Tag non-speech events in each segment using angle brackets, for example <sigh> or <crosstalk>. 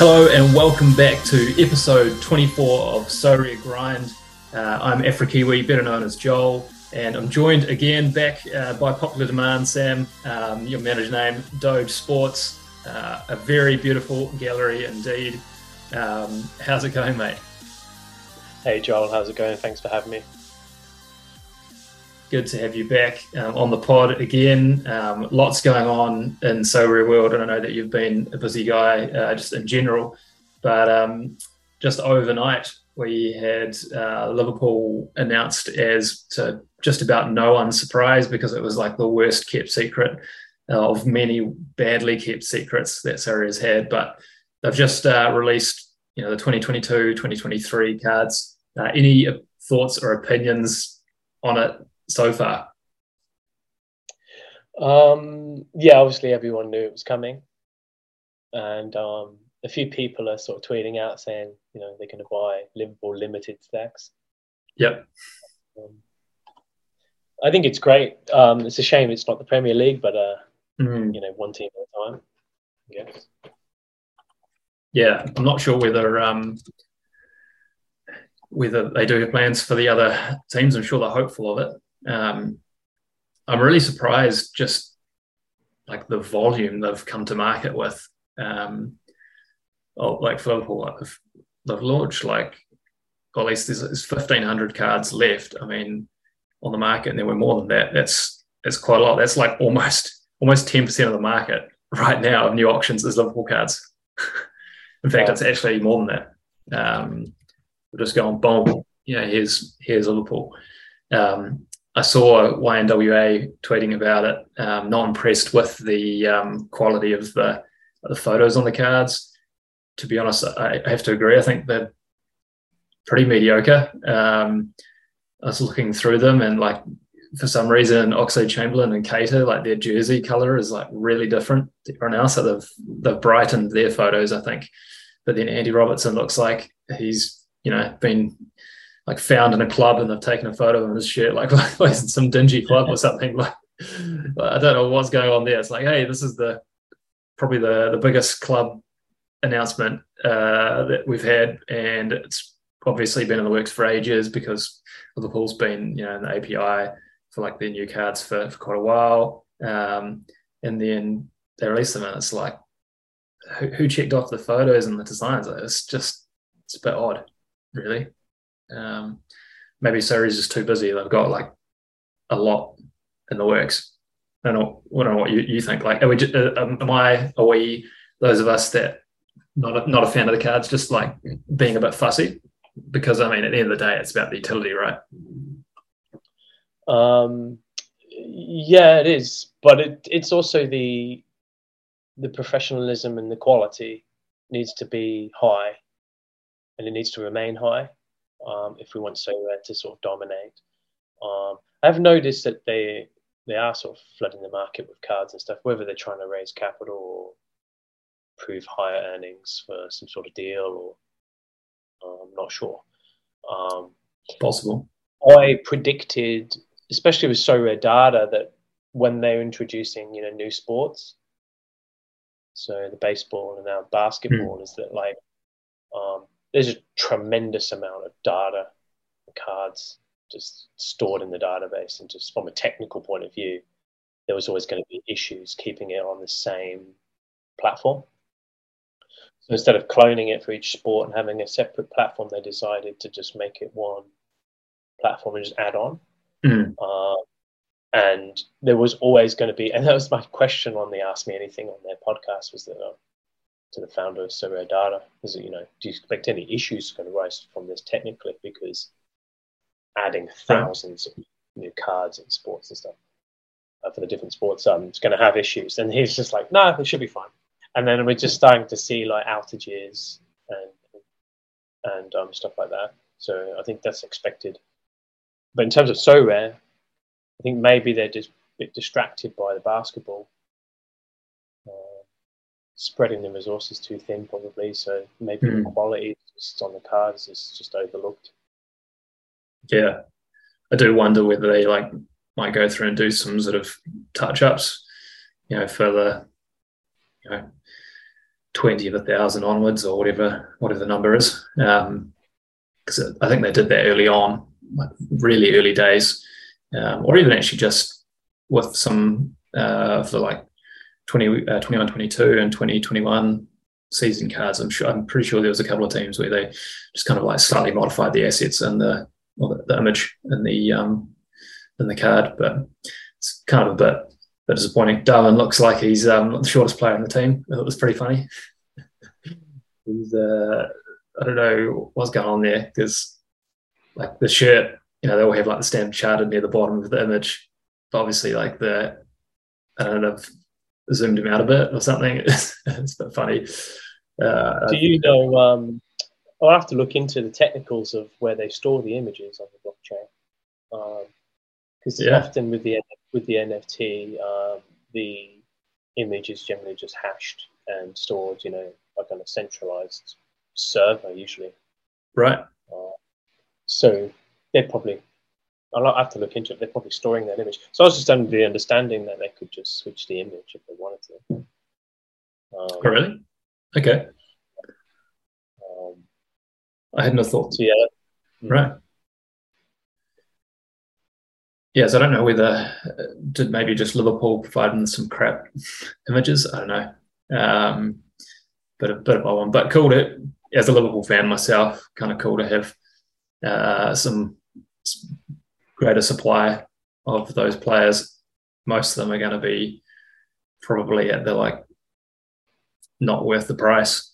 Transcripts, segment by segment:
Hello and welcome back to episode 24 of Sorare Grind. Uh, I'm Afrikiwi, better known as Joel, and I'm joined again back uh, by popular demand, Sam, um, your manager name, Doge Sports. Uh, a very beautiful gallery indeed. Um, how's it going, mate? Hey, Joel, how's it going? Thanks for having me. Good to have you back um, on the pod again. Um, lots going on in Sorare World, and I know that you've been a busy guy uh, just in general. But um, just overnight, we had uh, Liverpool announced as to just about no one's surprise because it was like the worst kept secret of many badly kept secrets that Sorare has had. But they've just uh, released, you know, the 2022, 2023 cards. Uh, any thoughts or opinions on it so far? Um, yeah, obviously everyone knew it was coming, and um, a few people are sort of tweeting out saying, you know, they're going to buy Liverpool limited stacks. Yep. Um, I think it's great. Um, it's a shame it's not the Premier League, but uh, mm. you know, one team at a time. I guess. Yeah, I'm not sure whether um, whether they do have plans for the other teams. I'm sure they're hopeful of it. Um, I'm really surprised just like the volume they've come to market with. Um, oh, like for Liverpool, they've, they've launched like, at least there's, there's 1,500 cards left. I mean, on the market, and there were more than that. That's that's quite a lot. That's like almost almost 10% of the market right now of new auctions is Liverpool cards. <laughs> In fact, it's actually more than that. Um, we're just going boom. Yeah, here's here's Liverpool. Um, I saw YNWA tweeting about it. Um, not impressed with the um, quality of the, the photos on the cards. To be honest, I, I have to agree. I think they're pretty mediocre. Um, I was looking through them, and like for some reason, Oxlade-Chamberlain and Keita, like their jersey color is like really different to everyone else. So they've they've brightened their photos, I think. But then Andy Robertson looks like he's you know been like found in a club and they've taken a photo of his shirt, <laughs> like, like some dingy club or something. <laughs> Like, I don't know what's going on there. It's like, hey, this is the probably the the biggest club announcement uh, that we've had, and it's obviously been in the works for ages because Liverpool's been, you know, in the API for like their new cards for, for quite a while. Um, and then they release them, and it's like, who, who checked off the photos and the designs? It's just, it's a bit odd, really. Um, maybe Sorare's just too busy. They've got like a lot in the works. I don't know, I don't know what you, you think. Like, are we, uh, um, am I, are we, those of us that not a, not a fan of the cards, just like being a bit fussy? Because I mean, at the end of the day, it's about the utility, right? Um, yeah, it is, but it, it's also the the professionalism and the quality needs to be high, and it needs to remain high um, if we want Sorare to sort of dominate. Um, I've noticed that they they are sort of flooding the market with cards and stuff, whether they're trying to raise capital or prove higher earnings for some sort of deal, or I'm not sure. Um, Possible. I predicted, especially with Sorare data, that when they're introducing you know new sports, so the baseball and now basketball, mm. is that like um, there's a tremendous amount of data cards just stored in the database. And just from a technical point of view there was always going to be issues keeping it on the same platform. So instead of cloning it for each sport and having a separate platform they decided to just make it one platform and just add on. Mm. uh, and there was always going to be and that was my question on the ask me anything on their podcast was that uh, to the founder of Sorare Data is that, you know, do you expect any issues going to rise from this technically? Because adding thousands of new cards in sports and stuff uh, for the different sports, um, it's going to have issues. And he's just like, no, it should be fine. And then we're just starting to see like outages and and um, stuff like that. So I think that's expected. But in terms of Sorare, I think maybe they're just a bit distracted by the basketball spreading the resources too thin, probably. So maybe mm. the hmm. quality just on the cards is just overlooked. Yeah, I do wonder whether they like might go through and do some sort of touch ups, you know, for the, you know, twenty of a thousand onwards, or whatever whatever the number is. Um, because I think they did that early on, like really early days, um, or even actually just with some uh, for like 20, uh, 21, 22 and 2021 season cards. I'm sure I'm pretty sure there was a couple of teams where they just kind of like slightly modified the assets and the the, the, image in the um in the card, but it's kind of a bit, bit disappointing. Darwin looks like he's um, the shortest player in the team. It was pretty funny. <laughs> he's uh, I don't know what's going on there because like the shirt, you know, they all have like the stamp charted near the bottom of the image. But obviously, like the I don't know, I've zoomed him out a bit or something. <laughs> it's a bit funny. Uh, Do you know? Um, I'll have to look into the technicals of where they store the images on the blockchain, because um, yeah. often with the with the NFT, um, the image is generally just hashed and stored, you know, like on a centralized server usually. Right. Uh, so they're probably, I'll have to look into it. They're probably storing that image. So I was just under the understanding that they could just switch the image if they wanted to. Um, oh, really? Okay. Um, I had no thought. So yeah. Right. Yes, I don't know whether did maybe just Liverpool provide them some crap images. I don't know. Um, bit of bit of a one, but cool to as a Liverpool fan myself, kind of cool to have uh, some greater supply of those players. Most of them are going to be probably at the like not worth the price.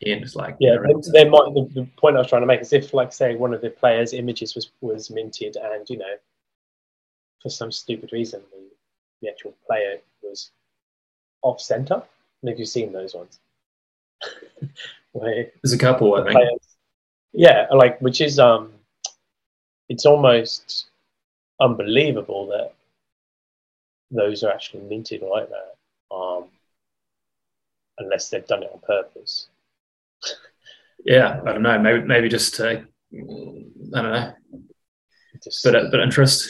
And it's like yeah, they might. The, the point I was trying to make is if, like, say, one of the players' images was was minted, and you know, for some stupid reason, the, the actual player was off center. And have you seen those ones? <laughs> Where There's a couple, I think. Players, yeah, like which is um, it's almost unbelievable that those are actually minted like that. Um, unless they've done it on purpose. <laughs> yeah, I don't know. Maybe maybe just to, I don't know, just, bit bit interest.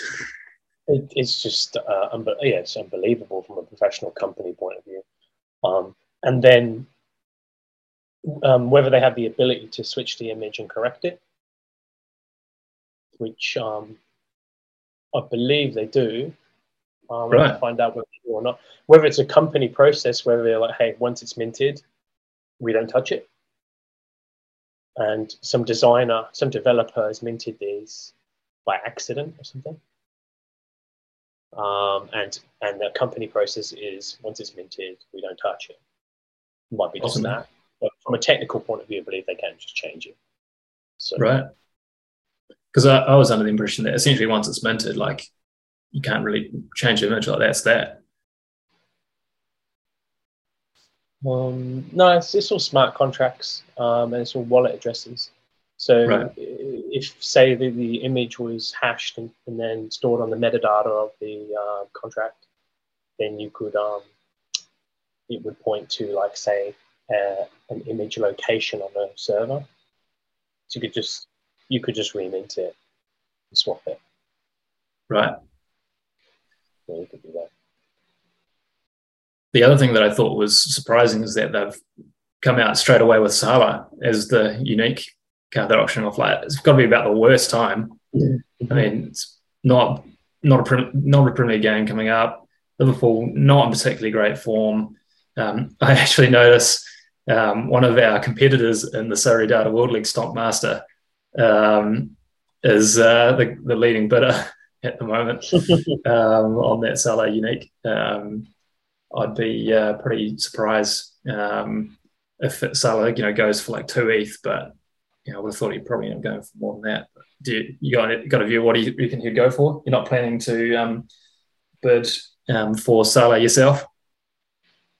It, it's just uh, un- yeah, it's unbelievable from a professional company point of view. Um, and then um, whether they have the ability to switch the image and correct it, which um, I believe they do. Um, right. Find out whether or not. Whether it's a company process, whether they're like, hey, once it's minted, we don't touch it. And some designer, some developer has minted these by accident or something. Um, and and the company process is once it's minted, we don't touch it. Might be just awesome. that. But from a technical point of view, I believe they can just change it. So, right. Because I, I, was under the impression that essentially once it's minted, like you can't really change the image like that's that. Um, no, it's, it's all smart contracts um, and it's all wallet addresses. So right. if, say, the, the image was hashed and, and, then stored on the metadata of the uh, contract, then you could, um, it would point to, like, say, uh, an image location on a server. So you could just you could just remint it and swap it. Right. Yeah, you could do that. The other thing that I thought was surprising is that they've come out straight away with Salah as the unique card they're auctioning off. Like it's got to be about the worst time. I mean, it's not not a not a Premier game coming up. Liverpool not in particularly great form. Um, I <laughs> actually notice um, one of our competitors in the Sorare Data World League, Stockmaster, um, is uh, the, the, leading bidder <laughs> at the moment <laughs> um, on that Salah unique. Um, I'd be uh, pretty surprised um, if Salah, you know, goes for like two ETH, but you know, I would have thought he'd probably end up going for more than that. But do you, you got, got a view? What do you reckon he'd go for? You're not planning to um, bid for Salah yourself?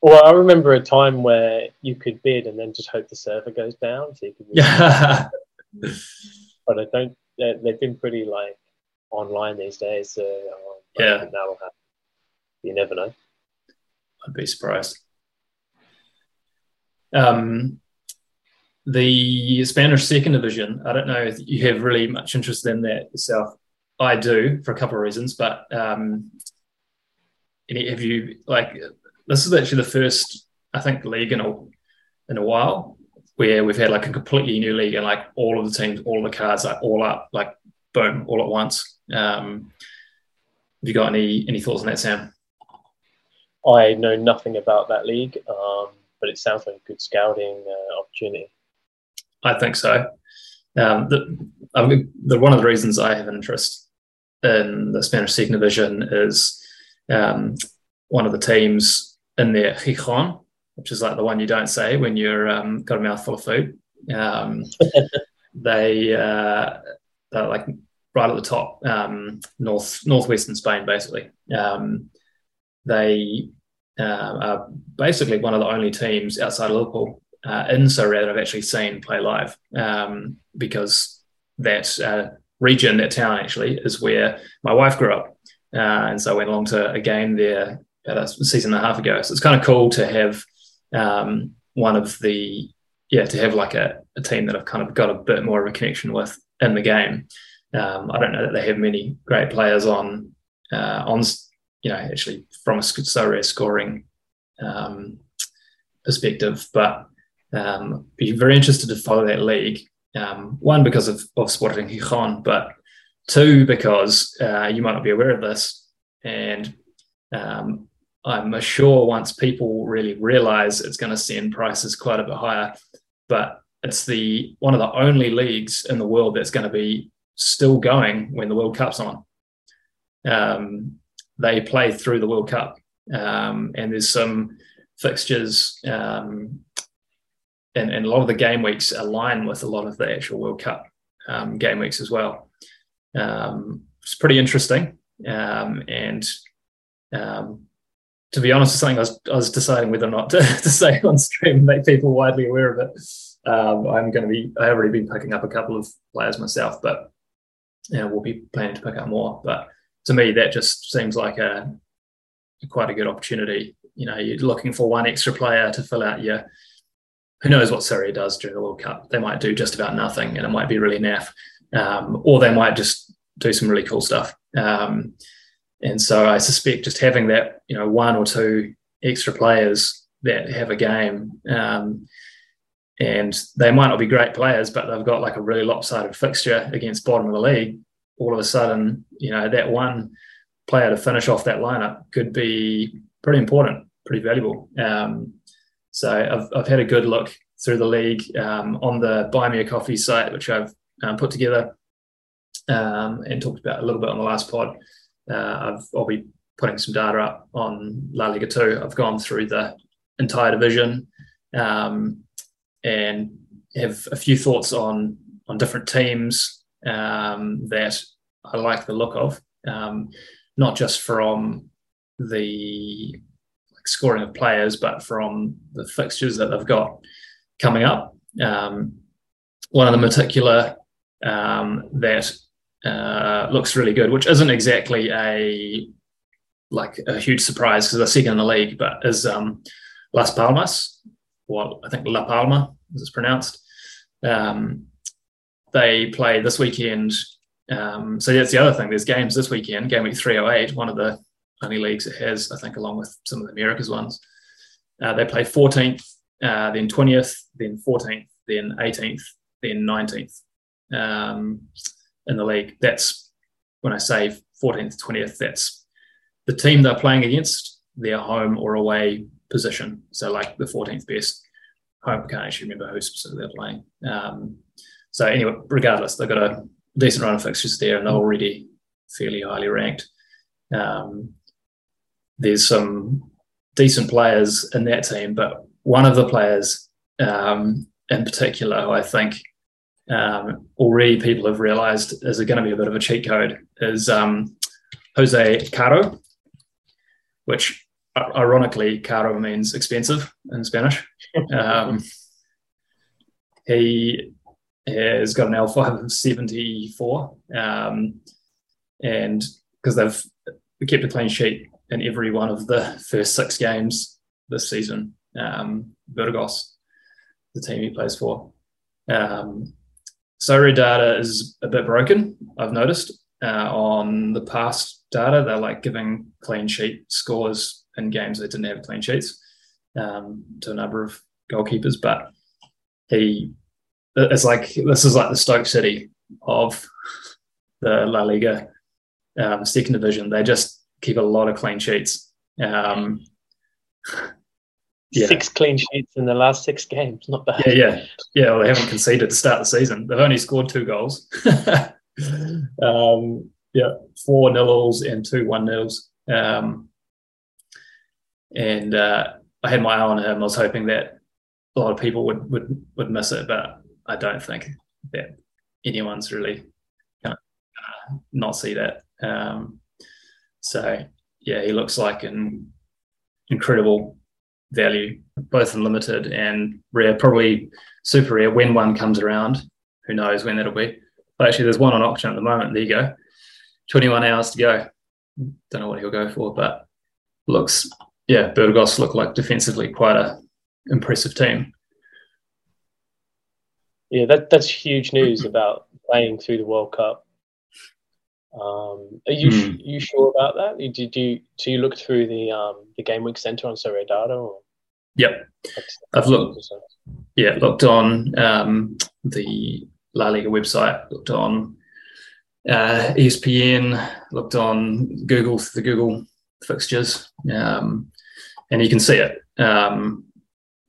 Well, I remember a time where you could bid and then just hope the server goes down. So you could <laughs> yeah. But I don't. They've been pretty like online these days. So um, yeah, that'll happen. You never know. I'd be surprised. Um, the Spanish second division. I don't know if you have really much interest in that yourself. I do for a couple of reasons, but um, any, have you like this is actually the first, I think, league in a in a while, where we've had like a completely new league and like all of the teams, all the cards, like all up, like boom, all at once. Um, have you got any any thoughts on that, Sam? I know nothing about that league, um, but it sounds like a good scouting uh, opportunity. I think so. Um, the, I mean, the, one of the reasons I have an interest in the Spanish Second Division is um, one of the teams in there, Gijon, which is like the one you don't say when you're um, got a mouthful of food. Um, <laughs> they uh, they're like right at the top, um, north northwestern Spain, basically. Um, they uh, are basically one of the only teams outside of Liverpool uh, in Sorare that I've actually seen play live um, because that uh, region, that town actually, is where my wife grew up. Uh, and so I went along to a game there about a season and a half ago. So it's kind of cool to have um, one of the, yeah, to have like a, a, team that I've kind of got a bit more of a connection with in the game. Um, I don't know that they have many great players on, uh, on you know, actually from a Sorare scoring um, perspective, but um, be very interested to follow that league. Um, one because of, of Sporting Gijon, but two because uh, you might not be aware of this, and um, I'm sure once people really realize it's going to send prices quite a bit higher, but it's the one of the only leagues in the world that's going to be still going when the World Cup's on. Um, they play through the World Cup, um, and there's some fixtures um, and, and a lot of the game weeks align with a lot of the actual World Cup um, game weeks as well. Um, it's pretty interesting. Um, and um, to be honest, something I was, I was deciding whether or not to, <laughs> to say on stream, make people widely aware of it. Um, I'm going to be, I've already been picking up a couple of players myself, but know, we'll be planning to pick up more. But to me, that just seems like a, quite a good opportunity. You know, you're looking for one extra player to fill out your who knows what Sorare does during the World Cup? They might do just about nothing, and it might be really naff, um, or they might just do some really cool stuff. Um, and so I suspect just having that, you know, one or two extra players that have a game, um, and they might not be great players, but they've got like a really lopsided fixture against bottom of the league. All of a sudden, you know, that one player to finish off that lineup could be pretty important, pretty valuable. Um, so I've, I've had a good look through the league um, on the Buy Me a Coffee site, which I've um, put together um, and talked about a little bit on the last pod. Uh, I've, I'll be putting some data up on La Liga 2. I've gone through the entire division um, and have a few thoughts on on different teams um, that I like the look of, um, not just from the scoring of players, but from the fixtures that they've got coming up. Um, one of them particular um, that uh, looks really good, which isn't exactly a like a huge surprise because they're second in the league, but is um, Las Palmas, well, I think La Palma as it's pronounced. Um, they play this weekend. Um, so that's the other thing. There's games this weekend, game week 308, one of the only leagues it has, I think, along with some of the Americas ones. Uh, they play 14th, uh, then 20th, then 14th, then 18th, then 19th um, in the league. That's when I say 14th, 20th, that's the team they're playing against, their home or away position. So, like the 14th best home, can't actually remember who specifically they're playing. Um, so, anyway, regardless, they've got a decent run of fixtures there and they're already fairly highly ranked. Um, there's some decent players in that team, but one of the players um, in particular, I think um, already people have realised is it going to be a bit of a cheat code is um, Jose Caro, which ironically Caro means expensive in Spanish. <laughs> Um, he has got an L5 of 74, um, and because they've kept a clean sheet in every one of the first six games this season. Um, Burgos, the team he plays for. Um, Sorare data is a bit broken, I've noticed. Uh, on the past data, they're like giving clean sheet scores in games that didn't have clean sheets um, to a number of goalkeepers, but he it's like this is like the Stoke City of the La Liga um, second division. They just keep a lot of clean sheets. Um, yeah. Six clean sheets in the last six games, not bad. Yeah, yeah, yeah. Well, they haven't conceded to start the season. They've only scored two goals. <laughs> um, yeah, four nils and two one nils. Um, and uh, I had my eye on him. I was hoping that a lot of people would would would miss it, but I don't think that anyone's really gonna, not see that. Um, so yeah, he looks like an incredible value, both limited and rare, probably super rare when one comes around. Who knows when that'll be? But actually, there's one on auction at the moment. There you go. 21 hours to go. Don't know what he'll go for, but looks, yeah, Burgos look like defensively quite a impressive team. Yeah, that that's huge news about playing through the World Cup. Um, are you mm. you sure about that? Did you do you look through the um, the game week center on SorareData? Or? Yep, I've looked. Yeah, looked on um, the La Liga website. Looked on uh, ESPN. Looked on Google the Google fixtures, um, and you can see it. Um,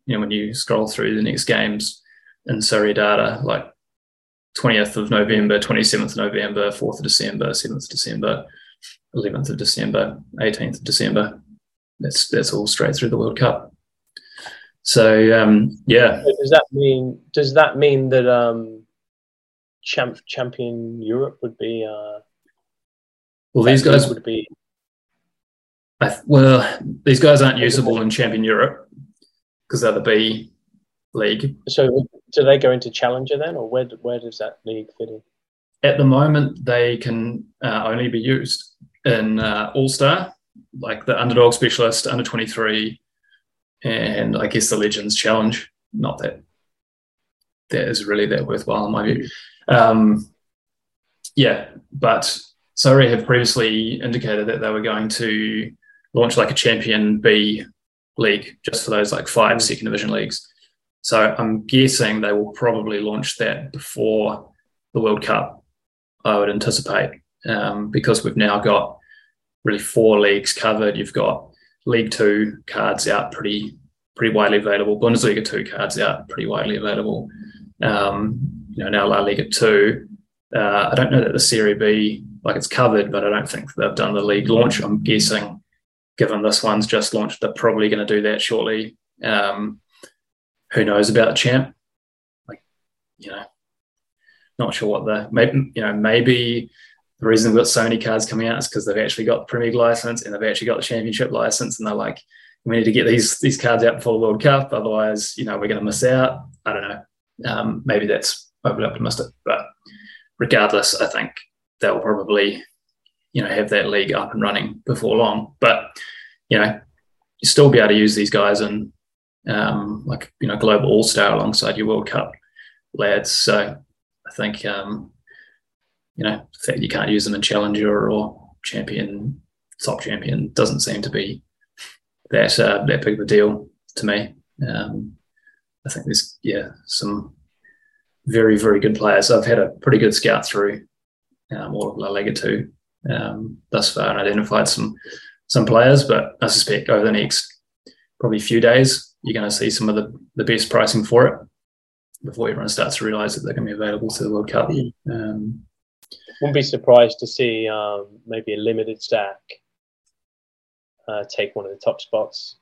you know when you scroll through the next games in SorareData, like 20th of November, 27th of November, 4th of December, 7th of December, 11th of December, 18th of December. That's that's all straight through the World Cup. So um, yeah. Does that mean does that mean that um, champ, champion Europe would be? Uh, well, these guys would be. I, well, these guys aren't usable in Champion Europe because they're the B league. So do they go into Challenger then, or where where does that league fit in? At the moment, they can uh, only be used in uh, All Star, like the underdog specialist, under twenty three, and I guess the Legends Challenge. Not that that is really that worthwhile in my view. Um, yeah, but Sorare have previously indicated that they were going to launch like a Champion B league just for those like five mm. division leagues. So I'm guessing they will probably launch that before the World Cup, I would anticipate, um, because we've now got really four leagues covered. You've got League Two cards out pretty pretty widely available. Bundesliga Two cards out pretty widely available. Um, you know now La Liga Two. Uh, I don't know that the Serie B like it's covered, but I don't think they've done the league launch. I'm guessing, given this one's just launched, they're probably going to do that shortly. Um, who knows about champ? Like, you know, not sure what the maybe you know maybe the reason we've got so many cards coming out is because they've actually got the Premier League license and they've actually got the Championship license, and they're like, we need to get these these cards out before the World Cup, otherwise, you know, we're going to miss out. I don't know. Um, maybe that's overly optimistic, but regardless, I think they'll probably, you know, have that league up and running before long. But you know, you still be able to use these guys in um, like you know global all star alongside your World Cup lads. So I think um, you know you can't use them in Challenger or Champion, top champion doesn't seem to be that uh, that big of a deal to me. Um, I think there's yeah some very very good players. I've had a pretty good scout through um, all of La Liga two um, thus far and identified some some players, but I suspect over the next probably few days you're going to see some of the, the best pricing for it before everyone starts to realize that they're going to be available to the World Cup. Um, Wouldn't be surprised to see um, maybe a limited stack uh, take one of the top spots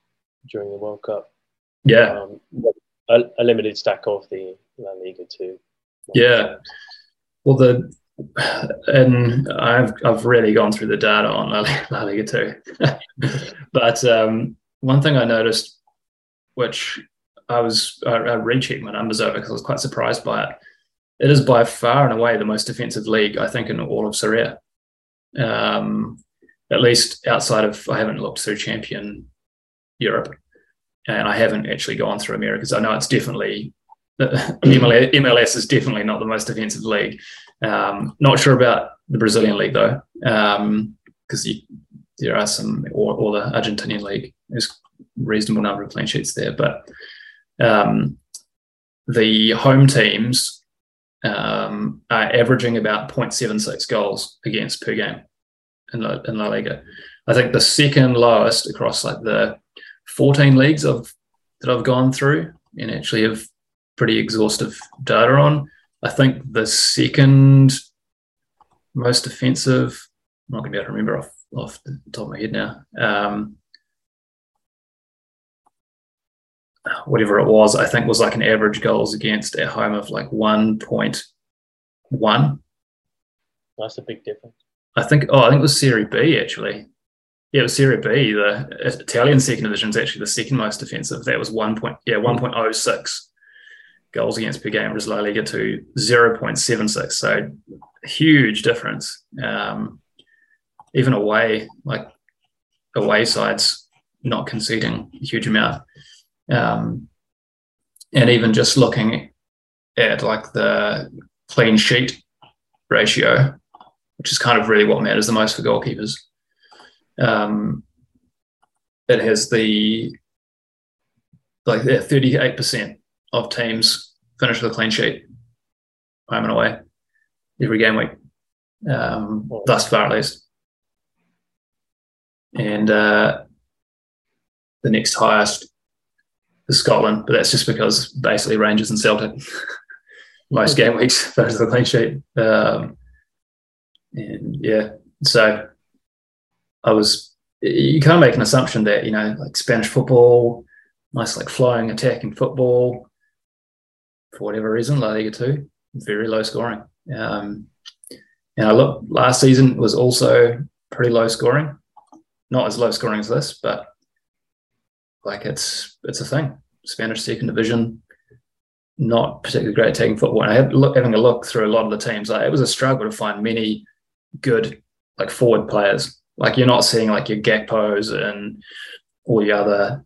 during the World Cup. Yeah. Um, a, a, limited stack of the La Liga 2. Yeah. Well, the and I've I've really gone through the data on La, La Liga 2, <laughs> but um, one thing I noticed which I was I, I rechecked my numbers over because I was quite surprised by it. It is by far and away the most defensive league I think in all of Sorare. Um, at least outside of I haven't looked through Champion Europe, and I haven't actually gone through Americas. I know it's definitely <clears throat> MLS is definitely not the most defensive league. Um, not sure about the Brazilian league though, because um, there are some or, or the Argentinian league. There's reasonable number of clean sheets there. But Um, the home teams um, are averaging about 0.76 goals against per game in La, in La Liga. I think the second lowest across like the 14 leagues of that I've gone through and actually have pretty exhaustive data on. I think the second most defensive, I'm not going to be able to remember off, off the top of my head now. Um, whatever it was, I think was like an average goals against at home of like 1.1. That's a big difference. I think, oh, I think it was Serie B actually. Yeah, it was Serie B. The Italian second division is actually the second most defensive. That was 1. Point, yeah, 1.06 goals against per game, whereas La Liga 2 0.76. So huge difference. Um, even away, like away sides not conceding a huge amount. Um, and even just looking at like the clean sheet ratio, which is kind of really what matters the most for goalkeepers. Um, it has the like 38% of teams finish with a clean sheet home and away every game week, um, thus far at least. And uh, the next highest is Scotland, but that's just because basically Rangers and Celtic <laughs> most game weeks finish with a clean sheet. Um, and yeah, so I was you can't make an assumption that you know like Spanish football, nice like flying attacking football, for whatever reason, La Liga two, very low scoring. Um, and I look last season was also pretty low scoring, not as low scoring as this, but like it's it's a thing. Spanish second division, not particularly great at taking football. And I had look, having a look through a lot of the teams. Like, it was a struggle to find many good like forward players. Like you're not seeing like your Gakpos and all the other,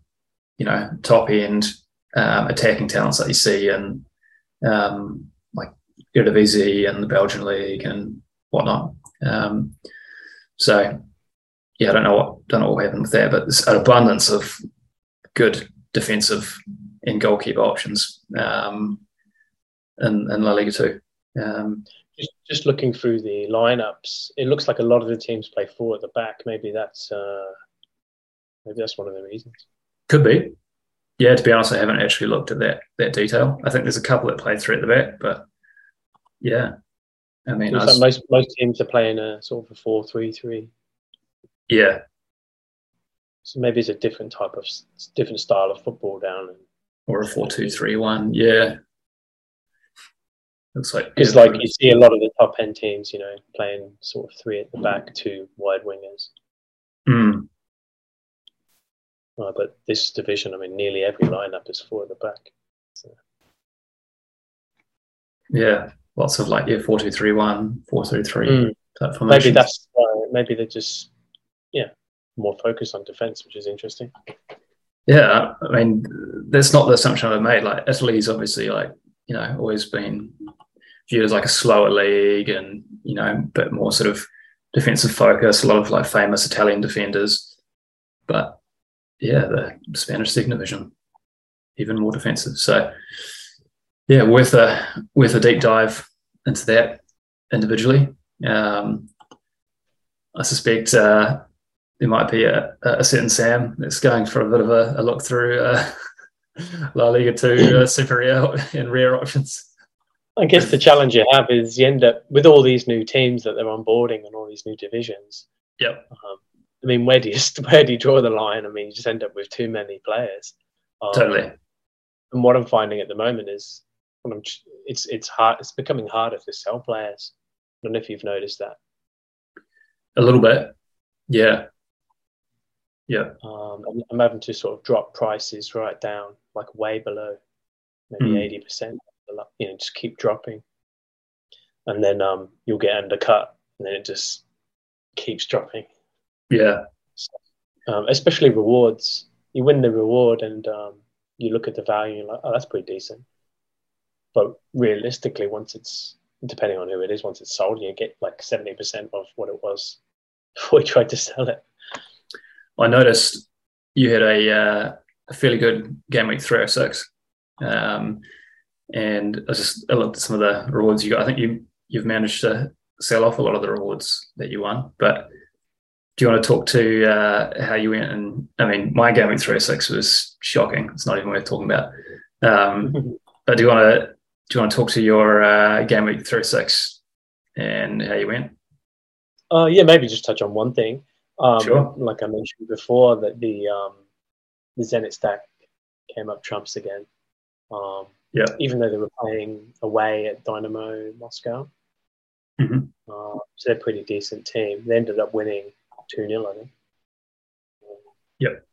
you know, top end um, attacking talents that you see in um, like Eredivisie and the Belgian league and whatnot. Um, so yeah, I don't know what don't know what happened with that, but there's an abundance of good defensive and goalkeeper options um, in, in La Liga 2. Um, just, just looking through the lineups, it looks like a lot of the teams play four at the back. Maybe that's uh, maybe that's one of the reasons. Could be. Yeah, to be honest, I haven't actually looked at that that detail. I think there's a couple that play three at the back, but yeah, I mean, I was, like most most teams are playing a sort of a four-three-three. Yeah. So maybe it's a different type of different style of football down. In, or a four-two-three-one. Yeah. Looks like because like you see a lot of the top end teams, you know, playing sort of three at the back, two wide wingers. Mm. Uh, but this division, I mean, nearly every lineup is four at the back. So. Yeah, lots of like yeah, four two three one, four three three mm. formations. Maybe that's uh, maybe they're just yeah more focused on defense, which is interesting. Yeah, I mean, that's not the assumption I've made. Like Italy's obviously like you know always been viewed as like a slower league and you know a bit more sort of defensive focus. A lot of like famous Italian defenders, but yeah, the Spanish second division even more defensive. So yeah, worth a worth a deep dive into that individually. Um, I suspect uh, there might be a, a, certain Sam that's going for a bit of a, a look through uh, <laughs> La Liga 2 uh, <clears throat> super rare and rare options. I guess the challenge you have is you end up with all these new teams that they're onboarding and all these new divisions. Yep. Um, I mean, where do you <laughs> where do you draw the line? I mean, you just end up with too many players. Um, totally. And what I'm finding at the moment is, it's it's hard. It's becoming harder to sell players. I don't know if you've noticed that. A little bit, yeah, yeah. Um, I'm, I'm having to sort of drop prices right down, like way below, maybe hmm. eighty mm. percent. You know, just keep dropping, and then um, you'll get undercut, and then it just keeps dropping. Yeah. So, um, especially rewards. You win the reward, and um, you look at the value, and you're like, oh, that's pretty decent. But realistically, once it's depending on who it is, once it's sold, you get like seventy percent of what it was <laughs> before you tried to sell it. I noticed you had a, uh, a fairly good game week 306 Um, and I just I looked at some of the rewards you got. I think you you've managed to sell off a lot of the rewards that you won. But do you want to talk to uh, how you went? And I mean, my game week three six was shocking. It's not even worth talking about. Um, <laughs> but do you want to do you want to talk to your uh, game week three six and how you went? Uh, yeah, maybe just touch on one thing. Um, Sure. Like I mentioned before, that the um, the Zenit stack came up trumps again. Um, Yeah. Even though they were playing away at Dynamo Moscow, Mhm. uh, so they're a pretty decent team. They ended up winning two 0 I think. Yep.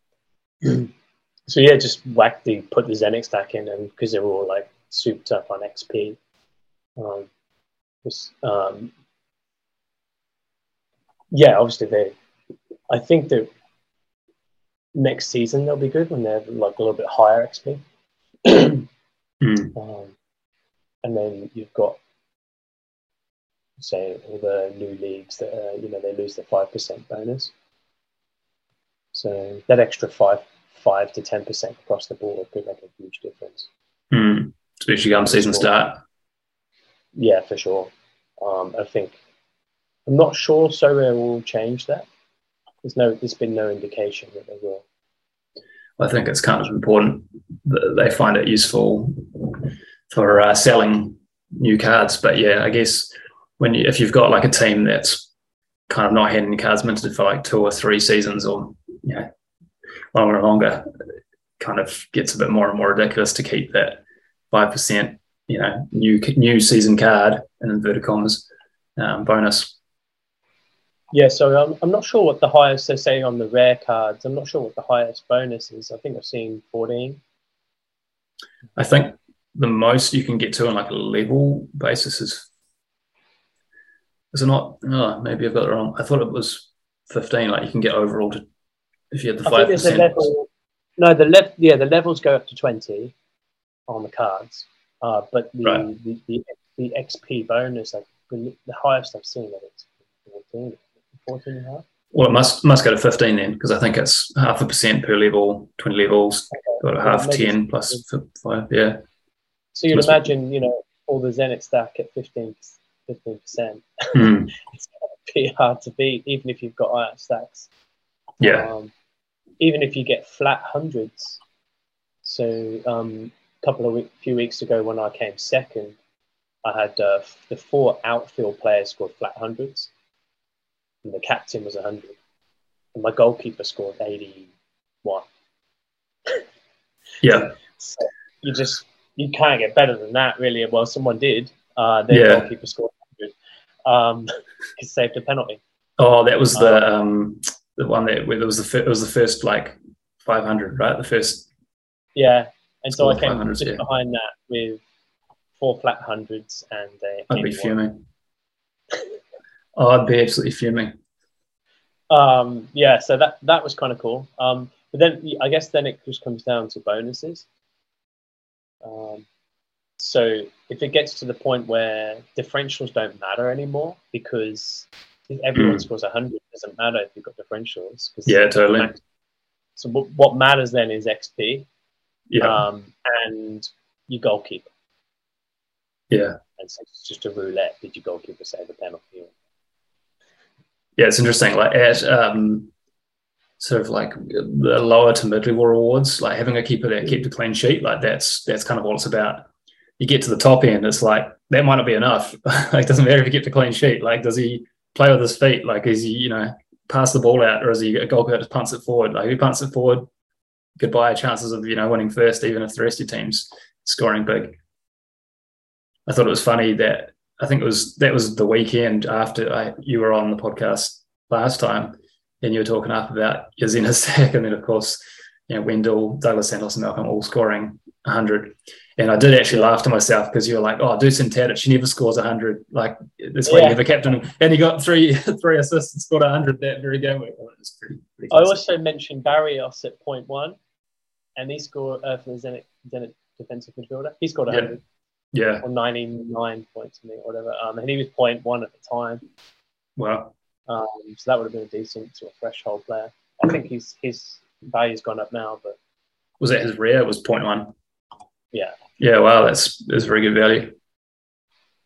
<clears throat> So yeah, just whack the put the Zenit stack in, and because they were all like souped up on XP. Um, just, um, yeah, obviously they. I think that next season they'll be good when they're like a little bit higher XP. <clears throat> Mm. Um, and then you've got, say, all the new leagues that uh, you know they lose the five percent bonus. So that extra five, five to ten percent across the board could make a huge difference. Mm. Especially come season start. Yeah, for sure. Um, I think I'm not sure Sorare will change that. There's no, there's been no indication that they will. I think it's kind of important that they find it useful for uh, selling new cards. But yeah, I guess when you, if you've got like a team that's kind of not had cards minted for like two or three seasons or you know longer and longer, kind of gets a bit more and more ridiculous to keep that five percent you know new new season card in inverted commas um, bonus. Yeah, so I'm, I'm not sure what the highest they're saying on the rare cards. I'm not sure what the highest bonus is. I think I've seen 14. I think the most you can get to on like a level basis is is it not? Oh, maybe I've got it wrong. I thought it was fifteen. Like you can get overall to if you had the five think there's a percent. level. No, the lev- yeah, the levels go up to 20 on the cards, uh, but the, Right. the, the the XP bonus, like the, the highest I've seen of it's 14, 14 and a half. Well, it must must go to fifteen then because I think it's half a percent per level, twenty levels. Got a half maybe ten it's- plus f- five. Yeah, So you'd Must be- imagine, you know, all the Zenit stack at 15 percent. Hmm. <laughs> It's gonna be hard to beat, even if you've got higher stacks. yeah, Um, even if you get flat hundreds. So um, a couple of week, few weeks ago, when I came second, I had uh, the four outfield players scored flat hundreds, and the captain was hundred, and my goalkeeper scored eighty-one. yeah, So you just you can't get better than that, really. Well, someone did. Uh, their Yeah. goalkeeper scored hundred. Um, <laughs> he saved a penalty. Oh, that was the um the one that where there was the fir- it was the first like five hundred, right? The first. Yeah, and so I came just yeah. behind that with four flat hundreds and a. I'd be 81. fuming. Oh, I'd be absolutely fuming. Um, yeah, so that that was kind of cool. Um, but then I guess then it just comes down to bonuses. Um, so if it gets to the point where differentials don't matter anymore because if everyone Mm. scores 100, it doesn't matter if you've got differentials. Yeah, totally. max- So what, what matters then is XP Yeah, um, and your goalkeeper. yeah. And so it's just a roulette. Did your goalkeeper save a penalty? Yeah, it's interesting. Like at um, sort of like the lower to mid level rewards, like having a keeper that kept a clean sheet, like that's that's kind of what it's about. You get to the top end, it's like that might not be enough. <laughs> like, it doesn't matter if you get the clean sheet. Like, does he play with his feet? Like, is he you know pass the ball out, or is he a goalkeeper that just punts it forward? Like, if he punts it forward, goodbye chances of you know winning first, even if the rest of your team's scoring big. I thought it was funny that I think it was that was the weekend after I, you were on the podcast last time, and you were talking up about your <laughs> stack, and then of course, you know Wendel, Douglas Santos, and Malcom all scoring hundred. And I did actually laugh to myself because you were like, "Oh, Dusan Tadic, she never scores hundred. Like this way, Yeah. never captain. And he got three <laughs> three assists and scored hundred that very game. week. Was pretty, pretty I also mentioned Barrios at point one, and he scored uh, for the Zenit, Zenit defensive midfielder. He scored Yeah. 100 yeah, or 99 points, think, or whatever. Um, and he was point one at the time. well, Um, so that would have been a decent sort of threshold player. I think his his value's gone up now, but was that his rare? Was point one. Yeah. Yeah. Wow, that's that's very good value.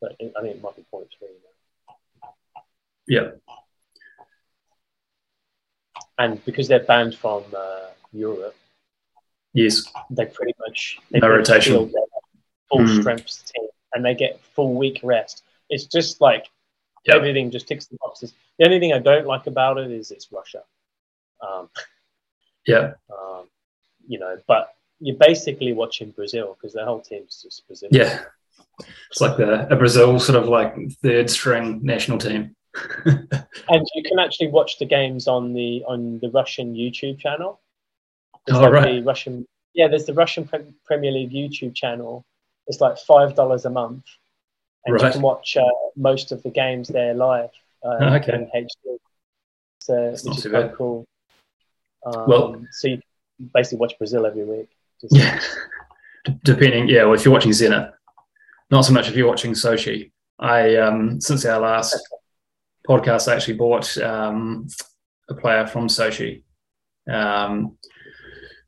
But I think it might be 0.3. Yeah. And because they're banned from uh, Europe, Yes. they pretty much they No rotation. Full Mm. strength team and they get full week rest. It's just like Yep. everything just ticks the boxes. The only thing I don't like about it is it's Russia. Um, <laughs> Yeah. um, you know, but you're basically watching Brazil because the whole team's just Brazil. Yeah. It's like the a Brazil sort of like third string national team. <laughs> and you can actually watch the games on the on the Russian YouTube channel. There's Oh, like right. the Russian, yeah. There's the Russian Pre- Premier League YouTube channel. It's like five dollars a month, and you can watch uh, most of the games there live uh, Oh, okay. in HD. So That's which is kind of cool. Um, Well- so you basically watch Brazil every week. Just- Yeah. Depending, yeah. Well, if you're watching Zenit, not so much if you're watching Sochi. I um since our last <laughs> podcast, I actually bought um a player from Sochi, um,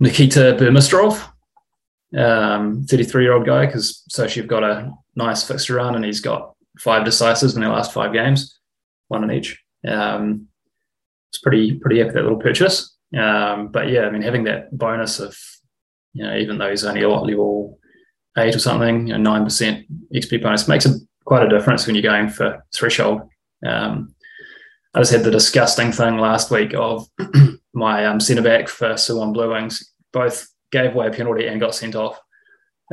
Nikita Burmistrov, um, 33 year old guy, because so have got a nice fixture run and he's got five decisives in their last five games, one in each. Um, it's pretty pretty epic that little purchase. Um, but yeah, I mean having that bonus of you know even though he's only a lot level eight or something, you know nine percent XP bonus makes a quite a difference when you're going for threshold. Um, I just had the disgusting thing last week of <clears throat> my um, centre back for Suwon Blue Wings both gave away a penalty and got sent off,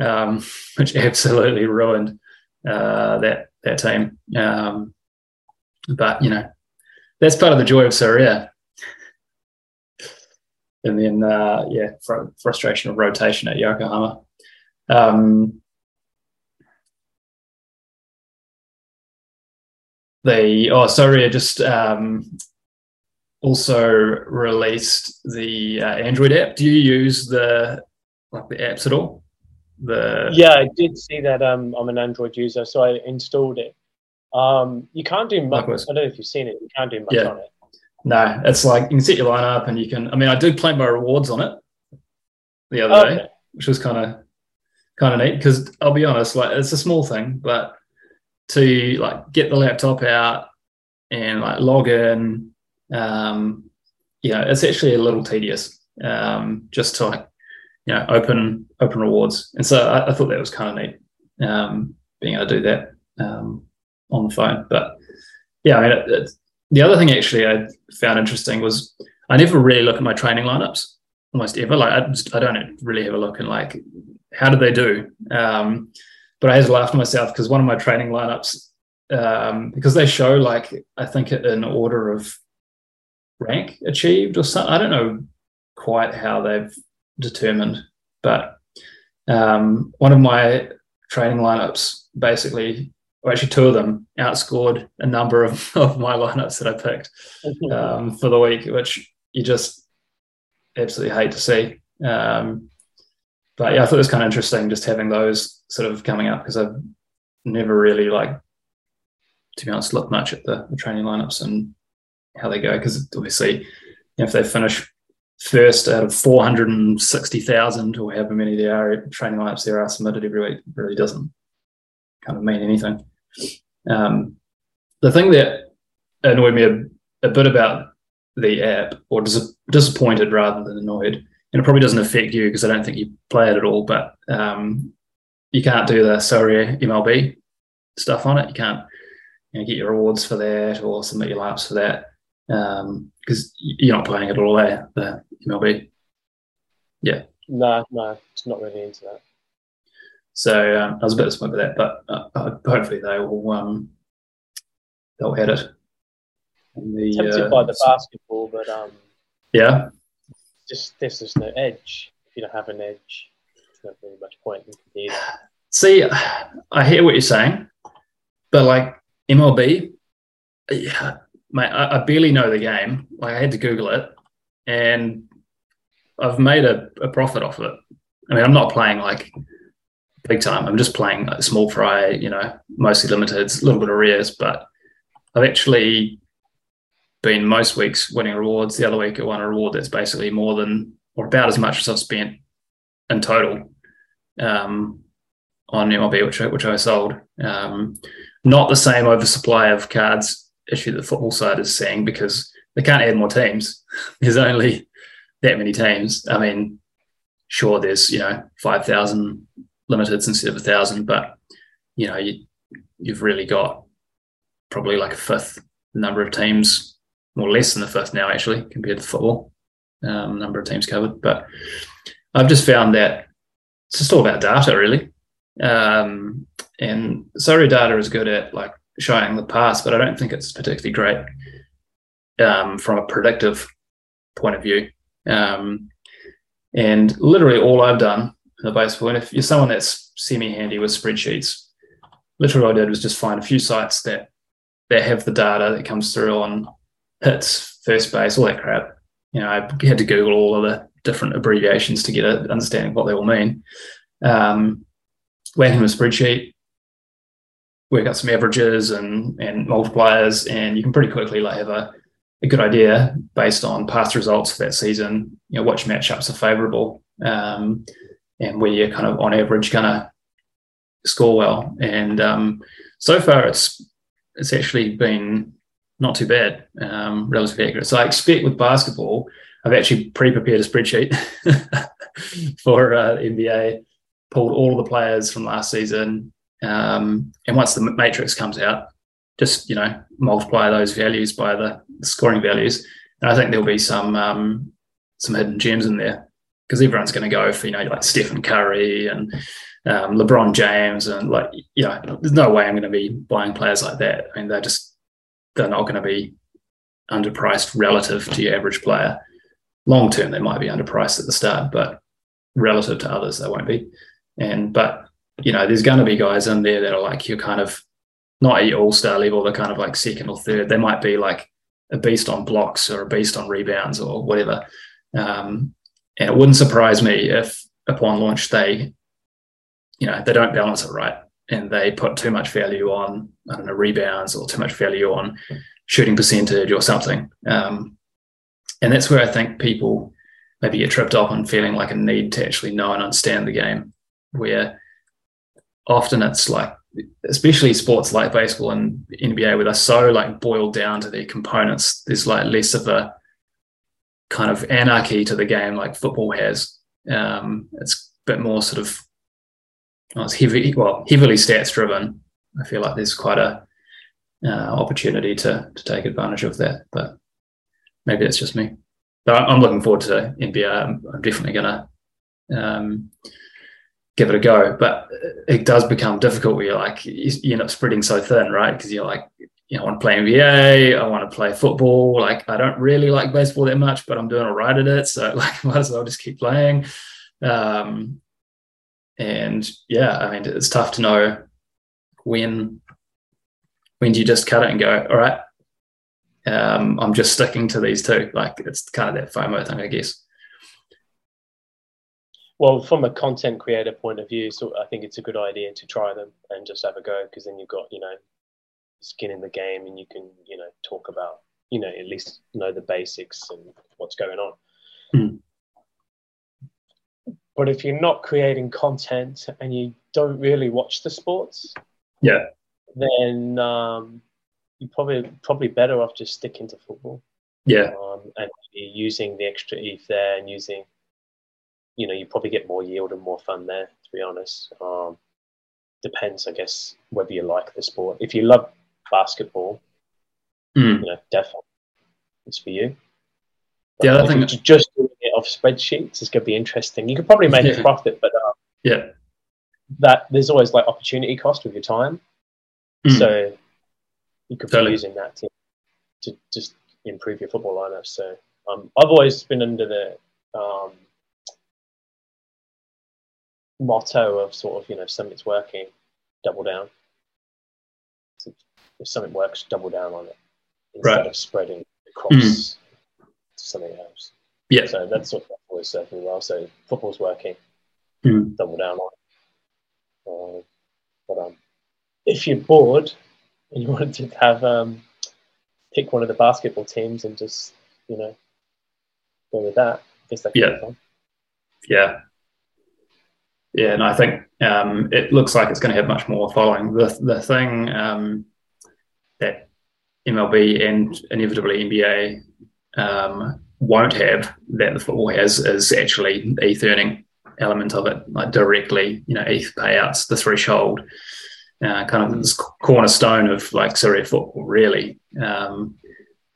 um, <laughs> which absolutely ruined uh, that that team. Um, but you know, that's part of the joy of Sorare. And then, uh, yeah, fr- frustration of rotation at Yokohama. Um, they oh Sorare just um, also released the uh, Android app. Do you use the like the apps at all? The Yeah, I did see that. Um, I'm an Android user, so I installed it. Um, you can't do much. Likewise. I don't know if you've seen it. You can't do much Yeah. on it. no, it's like you can set your lineup and you can. I mean, I did play my rewards on it the other day. Okay. which was kind of kind of neat because I'll be honest, like it's a small thing, but to like get the laptop out and like log in, um, yeah, it's actually a little tedious um, just to like you know open open rewards, and so I, I thought that was kind of neat um, being able to do that um, on the phone. But yeah, I mean, it, it's the other thing actually I found interesting was I never really look at my training lineups almost ever. Like I, just, I don't really have a look and like how did they do? Um, but I had to laugh to myself because one of my training lineups, um, because they show like I think in order of rank achieved or something. I don't know quite how they've determined, but um, one of my training lineups basically, or actually two of them, outscored a number of, <laughs> of my lineups that I picked um, for the week, which you just absolutely hate to see. Um, but yeah, I thought it was kind of interesting just having those sort of coming up because I've never really like, to be honest, looked much at the, the training lineups and how they go because obviously, you know, if they finish first out of four hundred and sixty thousand or however many there are training lineups there are submitted every week, really doesn't kind of mean anything. Um, the thing that annoyed me a, a bit about the app, or dis- disappointed rather than annoyed, and it probably doesn't affect you because I don't think you play it at all, but um, you can't do the Sorare MLB stuff on it. You can't you know, get your rewards for that or submit your laps for that because you're not playing it all, eh? The MLB. Yeah. No, no, it's not really into that. So um, I was a bit disappointed with that, but uh, hopefully they will um, they'll add it. in the, Tempted uh, by the basketball, but um, yeah, just there's just no edge. If you don't have an edge, there's not really much point in competing. See, I hear what you're saying, but like MLB, yeah, mate, I, I barely know the game. Like I had to Google it, and I've made a, a profit off it. I mean, I'm not playing like big time. I'm just playing like small fry, you know, mostly limited, a little bit of rares, but I've actually been most weeks winning rewards. The other week I won a reward that's basically more than or about as much as I've spent in total um, on MLB, which I, which I sold. Um, not the same oversupply of cards issue that the football side is seeing because they can't add more teams. <laughs> There's only that many teams. I mean, sure, there's you know five thousand limiteds instead of a thousand, but you know you you've really got probably like a fifth number of teams, or less than the fifth now actually compared to football um, number of teams covered. But I've just found that it's just all about data really. Um, and Sorare data is good at like showing the past, but I don't think it's particularly great um, from a predictive point of view. Um, and literally all I've done in the baseball, and if you're someone that's semi-handy with spreadsheets, literally all I did was just find a few sites that that have the data that comes through on hits, first base, all that crap. You know, I had to Google all of the different abbreviations to get an understanding of what they all mean. Um, whack in a spreadsheet, work out some averages and and multipliers, and you can pretty quickly like have a, a good idea based on past results for that season. You know, which matchups are favourable, um, and where you're kind of on average to score well. And um, so far, it's it's actually been not too bad, um, relatively accurate. So I expect with basketball, I've actually pre-prepared a spreadsheet <laughs> for uh, NBA pulled all of the players from last season, um, and once the matrix comes out, just you know multiply those values by the, scoring values, and I think there'll be some um, some hidden gems in there because everyone's going to go for you know like Stephen Curry and um, LeBron James and like you know there's no way I'm going to be buying players like that. I mean they're just they're not going to be underpriced relative to your average player. Long term, they might be underpriced at the start, but relative to others, they won't be. And but you know, there's going to be guys in there that are like you're kind of not at all star level. They're kind of like second or third. They might be like a beast on blocks or a beast on rebounds or whatever. Um, and it wouldn't surprise me if upon launch they, you know, they don't balance it right and they put too much value on I don't know rebounds or too much value on shooting percentage or something. Um, and that's where I think people maybe get tripped up on feeling like a need to actually know and understand the game where often it's like especially sports like baseball and NBA where they're so like boiled down to their components there's like less of a kind of anarchy to the game like football has. Um, it's a bit more sort of well, it's heavy well heavily stats driven. I feel like there's quite a uh, opportunity to to take advantage of that but maybe it's just me. But I'm looking forward to NBA I'm, I'm definitely gonna um, give it a go. But it does become difficult where you're like, you're not spreading so thin, right? Because you're like, you know, I want to play NBA, I want to play football. Like, I don't really like baseball that much, but I'm doing all right at it. So, <laughs> like, might as well just keep playing. Um, and yeah, I mean, it's tough to know when when do you just cut it and go, all right, um, I'm just sticking to these two. Like, it's kind of that FOMO thing, I guess well, from a content creator point of view, so I think it's a good idea to try them and just have a go because then you've got you know skin in the game and you can you know talk about you know at least know the basics and what's going on. Mm. But if you're not creating content and you don't really watch the sports, yeah, then um, you probably probably better off just sticking to football. Yeah, um, and using the extra ETH there and using you know, you probably get more yield and more fun there, to be honest. Um, depends, I guess, whether you like the sport. If you love basketball, mm. you know, definitely it's for you. But yeah, I think just doing it off spreadsheets is going to be interesting. You could probably make yeah. a profit, but uh, yeah, that there's always like opportunity cost with your time. Mm. So you could totally. be using that to, to just improve your football lineup. So um, I've always been under the um, motto of sort of you know something's working, double down. If something works, double down on it instead right. of spreading across mm. to something else. Yeah. So that's sort of always served me well. So football's working, mm. double down on it. Uh, but um, if you're bored and you <laughs> wanted to have um, pick one of the basketball teams and just you know go with that, I guess that yeah. Yeah, Yeah, and I think um, it looks like it's going to have much more following. The the thing um, that MLB and inevitably NBA um, won't have that the football has is actually ETH earning element of it, like directly, you know, ETH payouts, the threshold, uh, kind of this cornerstone of like Sorare football, really. Um,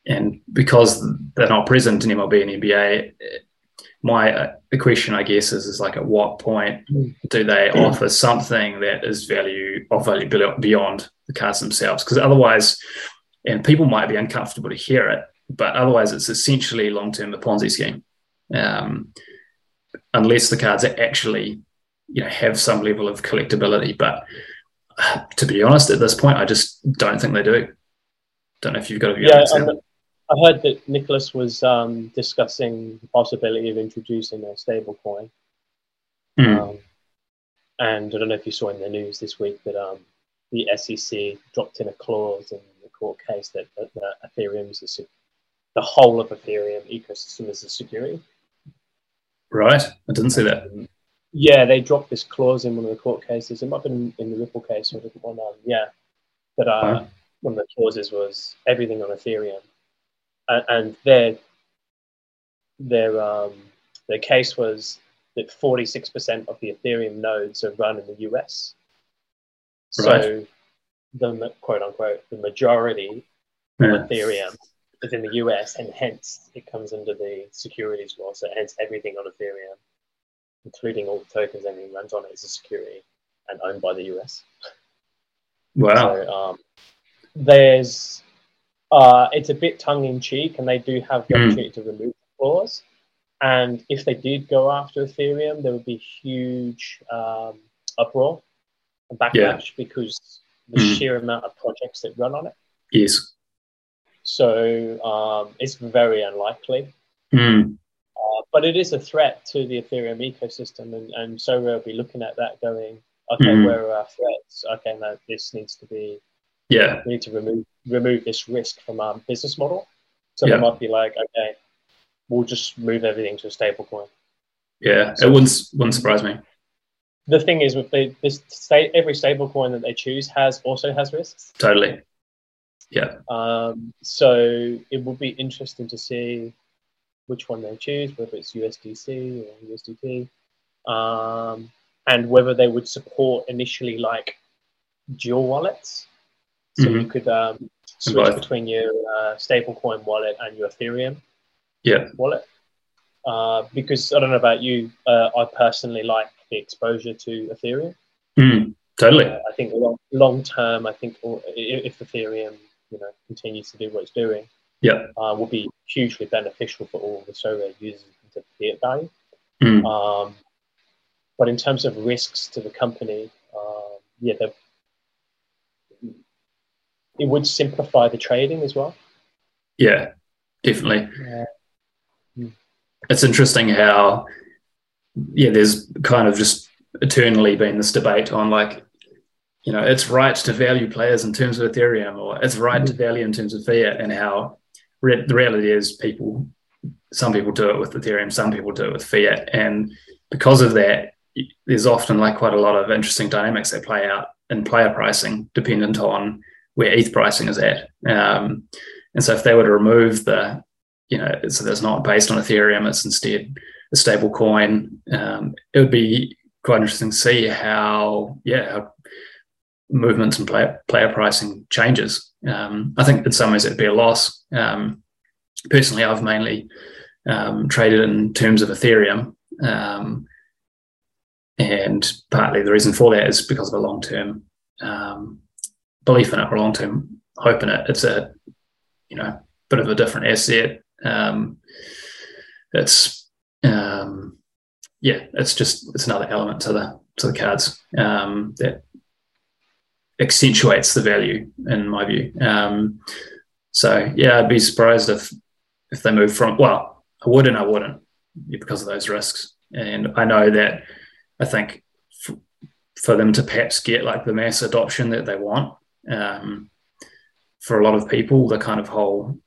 and because they're not present in MLB and NBA, my uh, question, I guess, is, is like at what point do they offer something that is value of value beyond the cards themselves? Because otherwise, and people might be uncomfortable to hear it, but otherwise, it's essentially long term a Ponzi scheme, um, unless the cards actually, you know, have some level of collectability. But <sighs> to be honest, at this point, I just don't think they do. Don't know if you've got a view yeah, on that. I heard that Nicholas was um, discussing the possibility of introducing a stable coin. Mm. Um, and I don't know if you saw in the news this week that um, the SEC dropped in a clause in the court case that, that, that Ethereum is a, the whole of Ethereum ecosystem is a security. Right, I didn't see that. Um, yeah, they dropped this clause in one of the court cases. It might have been in the Ripple case or different one. Um, yeah, that uh, one of the clauses was everything on Ethereum and their their um, their case was that 46% of the Ethereum nodes are run in the US. So the quote unquote the majority yeah. of Ethereum is in the US, and hence it comes under the securities law. So hence everything on Ethereum, including all the tokens everything runs on it, is a security and owned by the US. Wow. So um, there's uh, it's a bit tongue in cheek, and they do have the mm. opportunity to remove the clause. And if they did go after Ethereum, there would be huge um, uproar and backlash yeah. because the mm. sheer amount of projects that run on it. Yes. So um, it's very unlikely. Mm. Uh, but it is a threat to the Ethereum ecosystem, and, and so we'll be looking at that going, okay, mm. where are our threats? Okay, now this needs to be yeah we need to remove remove this risk from our business model. So yeah. they might be like okay we'll just move everything to a stable coin. Yeah so it wouldn't wouldn't surprise me. the thing is with the, this state every stable coin that they choose has also has risks. Totally. Yeah. Um, so it would be interesting to see which one they choose whether it's usdc or usdt um, and whether they would support initially like dual wallets. So mm-hmm. you could um, switch between your uh, stablecoin wallet and your Ethereum yeah. wallet. Uh, because I don't know about you, uh, I personally like the exposure to Ethereum. Mm, totally. Uh, I think long, long term, I think if Ethereum you know continues to do what it's doing, yeah, uh, will be hugely beneficial for all the Sorare users into fiat value. Mm. Um, but in terms of risks to the company, um, yeah, it would simplify the trading as well. Yeah, definitely. Yeah. It's interesting how, yeah, there's kind of just eternally been this debate on like, you know, it's right to value players in terms of Ethereum or it's right mm-hmm. to value in terms of fiat, and how re- the reality is people, some people do it with Ethereum, some people do it with fiat, and because of that, there's often like quite a lot of interesting dynamics that play out in player pricing, dependent on where ETH pricing is at. Um, and so if they were to remove the, you know, so that's not based on Ethereum, it's instead a stable coin, um, it would be quite interesting to see how, yeah, how movements and player, player pricing changes. Um, I think in some ways it'd be a loss. Um, personally, I've mainly um, traded in terms of Ethereum. Um, and partly the reason for that is because of a long term um, belief in it or long term hope in it. It's a you know bit of a different asset. Um, it's um, yeah, it's just it's another element to the to the cards um, that accentuates the value in my view. Um, so yeah, I'd be surprised if if they move from well, I would and I wouldn't because of those risks. And I know that I think f- for them to perhaps get like the mass adoption that they want, um, for a lot of people, the kind of whole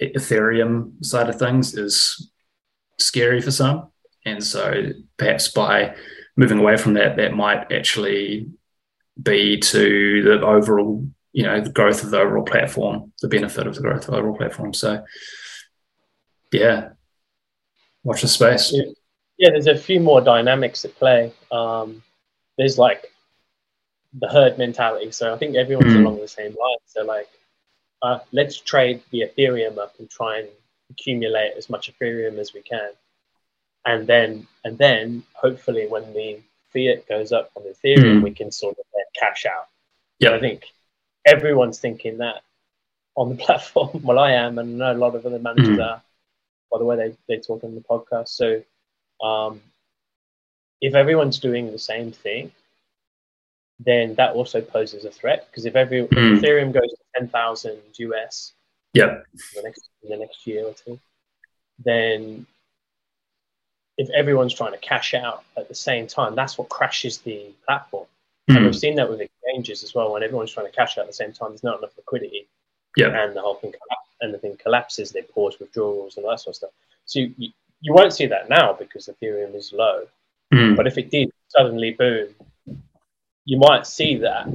Ethereum side of things is scary for some. And so perhaps by moving away from that, that might actually be to the overall, you know, the growth of the overall platform, the benefit of the growth of the overall platform. So, yeah, watch the space. Yeah, there's a few more dynamics at play. Um, there's like the herd mentality. So I think everyone's mm. along the same line. So like, uh, let's trade the Ethereum up and try and accumulate as much Ethereum as we can, and then and then hopefully when the fiat goes up on Ethereum, mm. we can sort of cash out. Yeah, I think everyone's thinking that on the <laughs> platform. well, I am, and I know a lot of other managers mm. are. By the way, they they talk on the podcast. So, um, if everyone's doing the same thing, then that also poses a threat because if every mm. if Ethereum goes to ten thousand US, yeah, in the next in the next year or two, then if everyone's trying to cash out at the same time, that's what crashes the platform. Mm. And we've seen that with exchanges as well. When everyone's trying to cash out at the same time, there's not enough liquidity, yeah, and the whole thing and the thing collapses. They pause withdrawals and that sort of stuff. So you, you, you won't see that now because Ethereum is low. Mm. But if it did suddenly boom you might see that.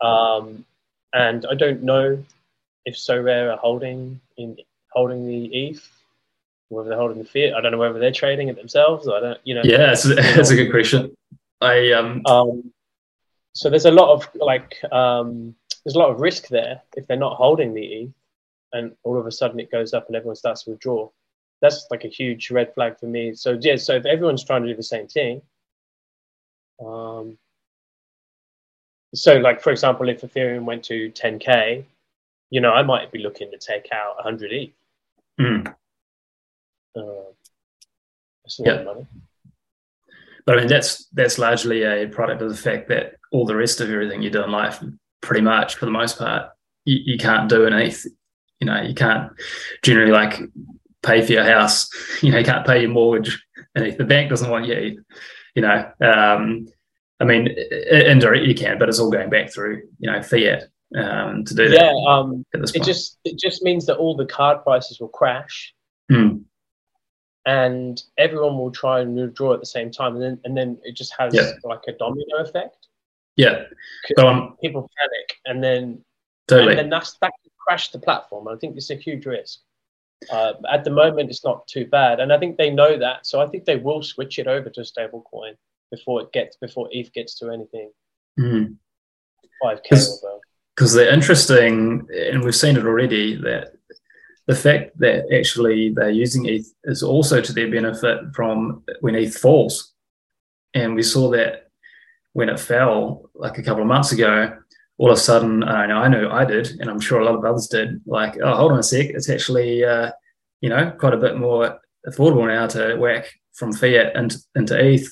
Um, and I don't know if Sorare are holding in holding the ETH, whether they're holding the fiat. I don't know whether they're trading it themselves. I don't, you know. Yeah, that's, <laughs> that's a good question. I um... um so there's a lot of like um, there's a lot of risk there if they're not holding the ETH, and all of a sudden it goes up and everyone starts to withdraw. That's like a huge red flag for me. So yeah, so if everyone's trying to do the same thing, um, so like for example if ethereum went to 10k you know i might be looking to take out 100 ETH. Mm. Uh, that's a lot yeah. money but i mean that's that's largely a product of the fact that all the rest of everything you do in life pretty much for the most part you, you can't do an ETH. you know you can't generally like pay for your house <laughs> you know you can't pay your mortgage and if the bank doesn't want you you know um, I mean, indirectly you can, but it's all going back through, you know, fiat um, to do that. Yeah, um, it just it just means that all the card prices will crash, mm. and everyone will try and withdraw at the same time, and then and then it just has yeah. like a domino effect. Yeah, so, um, people panic, and then totally. and then that's that can crash the platform. I think it's a huge risk. Uh, at the moment, it's not too bad, and I think they know that, so I think they will switch it over to stable coin before it gets before ETH gets to anything. Mm. Five k Because they're interesting, and we've seen it already that the fact that actually they're using ETH is also to their benefit from when ETH falls, and we saw that when it fell like a couple of months ago. All of a sudden, I know I know I did, and I'm sure a lot of others did. Like, oh, hold on a sec, it's actually uh, you know quite a bit more affordable now to whack from fiat into, into ETH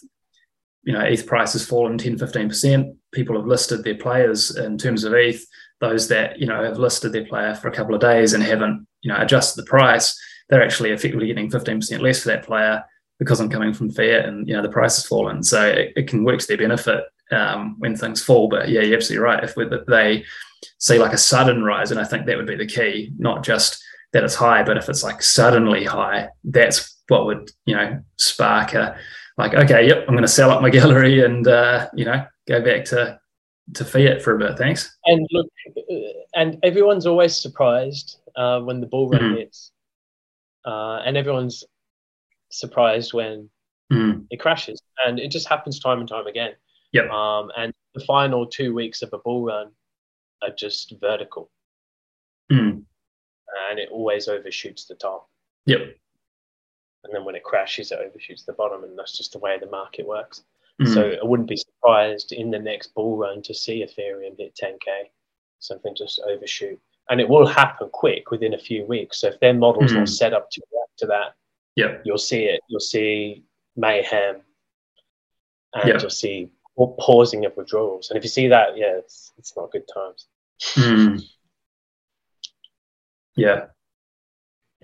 you know, ETH price has fallen 10, 15%. People have listed their players in terms of ETH. Those that, you know, have listed their player for a couple of days and haven't, you know, adjusted the price, they're actually effectively getting 15% less for that player because I'm coming from fiat and, you know, the price has fallen. So it, it can work to their benefit um, when things fall. But yeah, you're absolutely right. If they see like a sudden rise, and I think that would be the key, not just that it's high, but if it's like suddenly high, that's what would, you know, spark a, like, okay, yep, I'm going to sell up my <laughs> gallery and uh, you know go back to to fiat for a bit. Thanks. And look, uh, and everyone's always surprised uh, when the bull run mm. hits, uh, and everyone's surprised when mm. it crashes, and it just happens time and time again. Yep. Um, and the final two weeks of a bull run are just vertical, mm. and it always overshoots the top. Yep and then when it crashes, it overshoots the bottom, and that's just the way the market works. Mm. So I wouldn't be surprised in the next bull run to see Ethereum hit 10k, something just overshoot, and it will happen quick within a few weeks. So if their model's mm. not set up to react to that, yeah, you'll see it. You'll see mayhem, and yep. you'll see pausing of withdrawals. And if you see that, yeah, it's it's not good times. Mm. Yeah,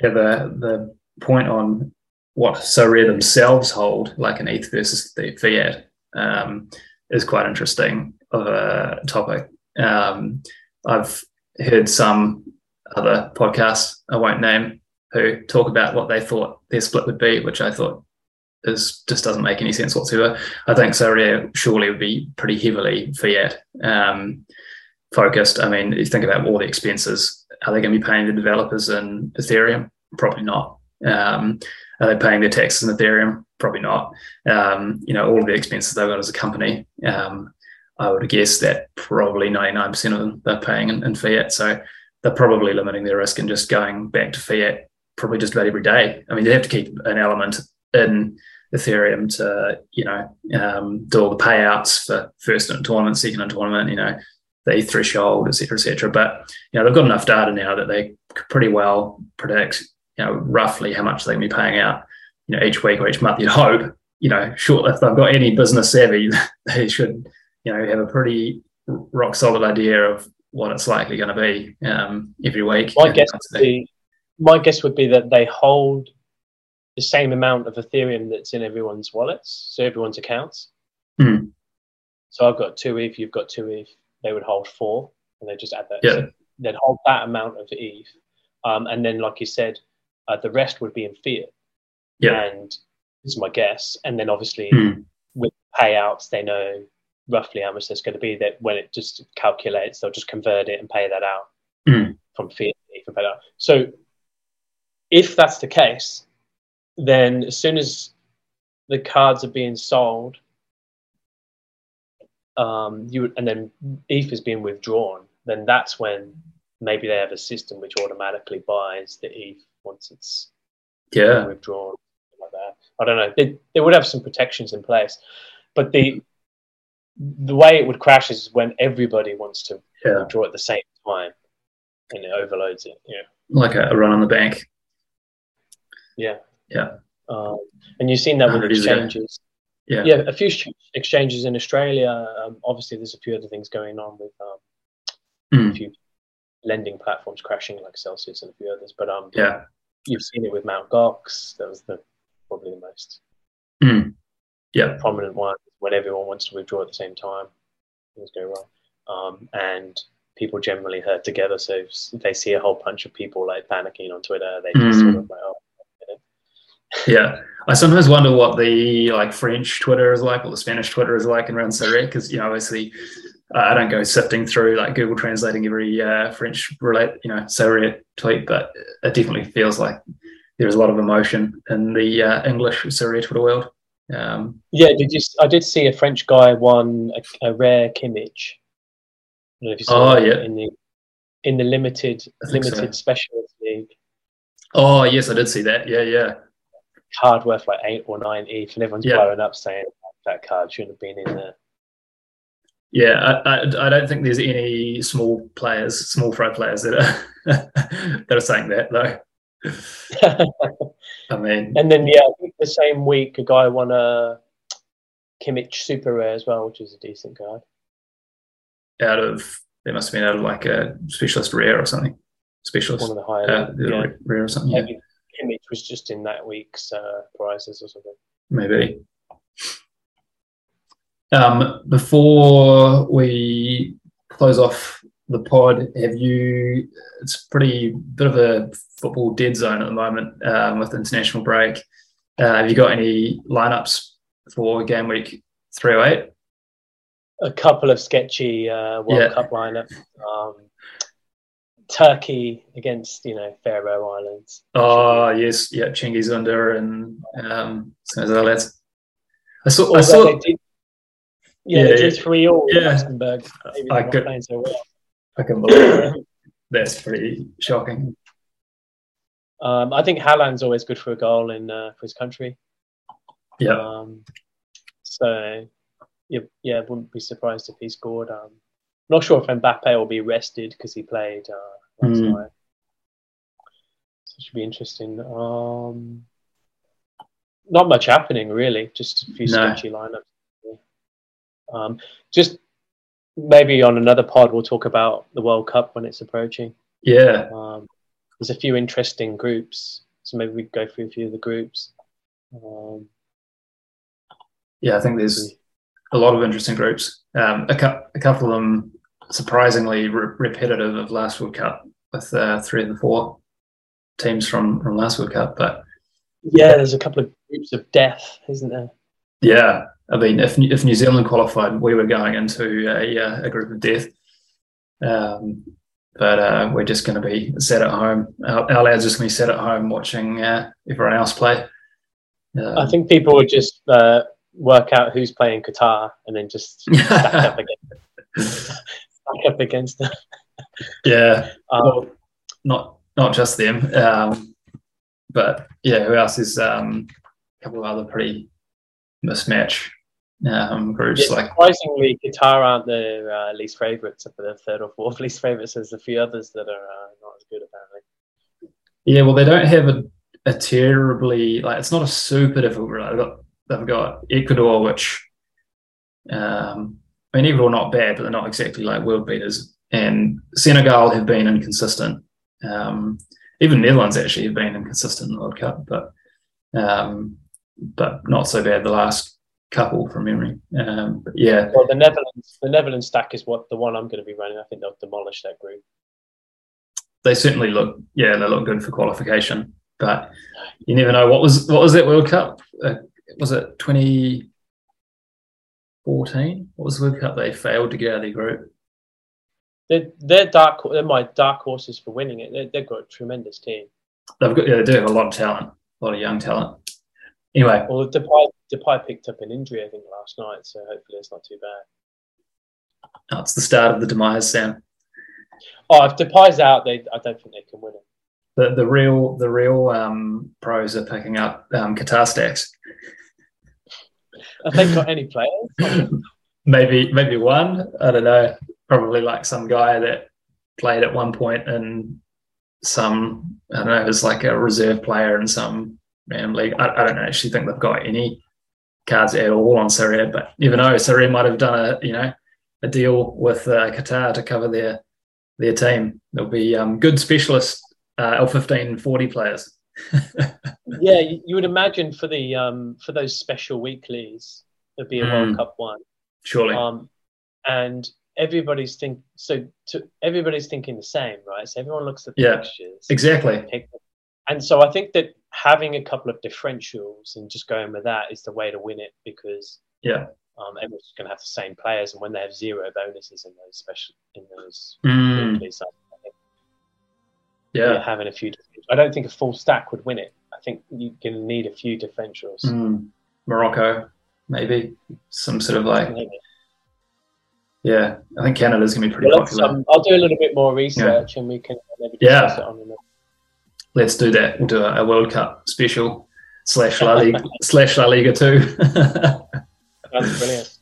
yeah. The the point on what Sorare themselves hold, like an ETH versus the fiat, um, is quite interesting of a topic. Um, I've heard some other podcasts I won't name who talk about what they thought their split would be, which I thought is just doesn't make any sense whatsoever. I think Sorare surely would be pretty heavily fiat um, focused. I mean, you think about all the expenses. Are they going to be paying the developers in Ethereum? Probably not. Um, are they paying their taxes in Ethereum? Probably not. Um, you know, all of the expenses they've got as a company. Um, I would guess that probably 99% of them they're paying in, in fiat. So they're probably limiting their risk and just going back to fiat probably just about every day. I mean, they have to keep an element in Ethereum to, you know, um, do all the payouts for first in tournament, second in tournament, you know, the threshold, et cetera, et cetera. But, you know, they've got enough data now that they could pretty well predict, you know, roughly how much they're going to be paying out, you know, each week or each month. You'd hope, you know, sure, if they've got any business savvy, <laughs> they should, you know, have a pretty rock solid idea of what it's likely going to be um, every week. My guess, would be, my guess would be that they hold the same amount of Ethereum that's in everyone's wallets, so everyone's accounts. Mm. So I've got two ETH, you've got two ETH. They would hold four, and they just add that. Yeah. So they'd hold that amount of ETH, um, and then, like you said, uh, the rest would be in fiat. Yeah. And this is my guess. And then obviously Mm. with payouts, they know roughly how much there's going to be. That when it just calculates, they'll just convert it and pay that out Mm. from fiat to ETH and pay that out. So if that's the case, then as soon as the cards are being sold, um, you and then ETH is being withdrawn, then that's when maybe they have a system which automatically buys the ETH once it's Yeah. withdrawn, like that. I don't know. They, they would have some protections in place, but the the way it would crash is when everybody wants to Yeah. withdraw at the same time, and it overloads it. Yeah. Like a, run on the bank. Yeah. Yeah. Um, and you've seen that with 100 exchanges. Yeah. Yeah, a few exchanges in Australia. Um, obviously, there's a few other things going on with um, Mm. a few lending platforms crashing, like Celsius and a few others. But um, Yeah. you've seen it with Mount Gox. That was the probably the most Mm. Yeah. prominent one when everyone wants to withdraw at the same time. Things go wrong, um, and people generally hurt together. So if they see a whole bunch of people like panicking on Twitter, they just Mm. sort of like, oh, <laughs> Yeah. I sometimes wonder what the like French Twitter is like or the Spanish Twitter is like in around Sorare because you know obviously I don't go sifting through like Google translating every uh, French relate you know Sorare tweet, but it definitely feels like there's a lot of emotion in the uh, English Sorare Twitter world. Um, Yeah, did you? I did see a French guy won a, a rare Kimmich. I don't know if you saw Oh, yeah. in the in the limited think so. limited specialist league oh yes, I did see that. Yeah, yeah, card worth like eight or nine ETH, and everyone's Yeah. blowing up saying that card shouldn't have been in there. Yeah. I, I, I don't think there's any small players, small fry players that are <laughs> that are saying that though. <laughs> I mean, and then yeah, I think the same week a guy won a Kimmich super rare as well, which is a decent card. out of they must have been out of like a specialist rare or something. Specialist One of the higher. uh, yeah. rare or something. Yeah, Kimmich was just in that week's uh, prizes or something. maybe. Um, before we close off the pod, have you? It's pretty bit of a football dead zone at the moment um, with international break. Uh, have you got any lineups for game week three hundred eight? a couple of sketchy uh, World Yeah. Cup lineups. Um, Turkey against you know Faroe Islands. Oh yes, yeah, Cengiz Ünder and um, some of other lads. I saw. I saw. they did, yeah, Yeah, yeah. three all Yeah. Luxembourg. Maybe I could- playing so well. I can <coughs> believe that. That's pretty shocking. Um, I think Haaland's always good for a goal in uh, for his country. Yeah, Um, so yeah, yeah, wouldn't be surprised if he scored. Um, not sure if Mbappe will be rested because he played uh, last Mm. night. So it should be interesting. Um, not much happening really, just a few No. sketchy lineups. Um, just maybe on another pod we'll talk about the World Cup when it's approaching. yeah, Um, there's a few interesting groups, so maybe we go through a few of the groups. Um, yeah. I think there's a lot of interesting groups. Um, a, cou- a couple of them surprisingly re- repetitive of last World Cup with uh, three of the four teams from from last World Cup. But Yeah, there's a couple of groups of death, isn't there? Yeah, I mean, if if New Zealand qualified, we were going into a, uh, a group of death. Um, but uh, we're just going to be sat at home. Our, our lads are just going to be sat at home watching uh, everyone else play. Um, I think people would just uh, work out who's playing Qatar and then just <laughs> stack up against, stack up against them. Yeah, <laughs> um, well, not not just them, um, but yeah, who else is um, a couple of other pretty mismatch um, groups. Yeah, like surprisingly, Qatar aren't the uh, least favourites, but the third or fourth <laughs> least favourites. There's a few others that are uh, not as good, apparently. Yeah, well, they don't have a, a terribly like it's not a super difficult group. They've got they've got Ecuador, which um, I mean, Ecuador not bad, but they're not exactly like world beaters. And Senegal have been inconsistent. Um, even Netherlands actually have been inconsistent in the World Cup, but um, but not so bad the last couple from memory. Um, but yeah. Well, the Netherlands, the Netherlands stack is what the one I'm going to be running. I think they'll demolish that group. They certainly look, yeah, they look good for qualification. But you never know. What was what was that World Cup? Uh, was it 2014? What was the World Cup they failed to get out of their group? They're, they're dark. They're my dark horses for winning it. They, have got a tremendous team. They've got yeah, they do have a lot of talent, a lot of young talent. Anyway, well, Depay, Depay picked up an injury, I think, last night, so hopefully it's not too bad. That's the start of the demise, Sam. Oh, if Depay's out, they I don't think they can win it. The the real the real um, pros are picking up um, Qatar stacks. Have they got any players? <laughs> maybe maybe one. I don't know. Probably like some guy that played at one point in some I don't know, as like a reserve player in some league. I, I, don't actually think they've got any cards at all on Sorare, but you never know. Sorare might have done a you know a deal with uh, Qatar to cover their their team. There'll be um, good specialist uh, L15 40 players. <laughs> yeah, you, would imagine for the um, for those special weeklies, there'd be a mm. World Cup one. Surely. Um, and everybody's think so. To, everybody's thinking the same, right? So everyone looks at the yeah, fixtures. Exactly. And so I think that having a couple of differentials and just going with that is the way to win it because yeah, um, everyone's going to have the same players, and when they have zero bonuses in those special in those mm. yeah, having a few. I don't think a full stack would win it. I think you're going to need a few differentials. Mm. Morocco, maybe some sort of like. Maybe. Yeah, I think Canada's going to be pretty well, popular. Um, I'll do a little bit more research, yeah. and we can maybe discuss yeah. it on another let's do that. We'll do a, a World Cup special slash La Liga <laughs> slash La Liga 2. That's brilliant.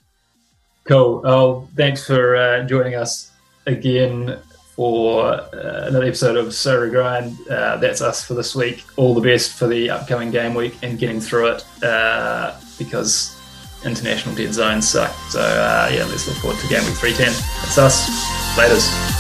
Cool. Oh, thanks for uh, joining us again for uh, another episode of SorareGrind. Uh, that's us for this week. All the best for the upcoming game week and getting through it uh, because international dead zones suck. So uh, yeah, let's look forward to game week 310. That's us. Laters.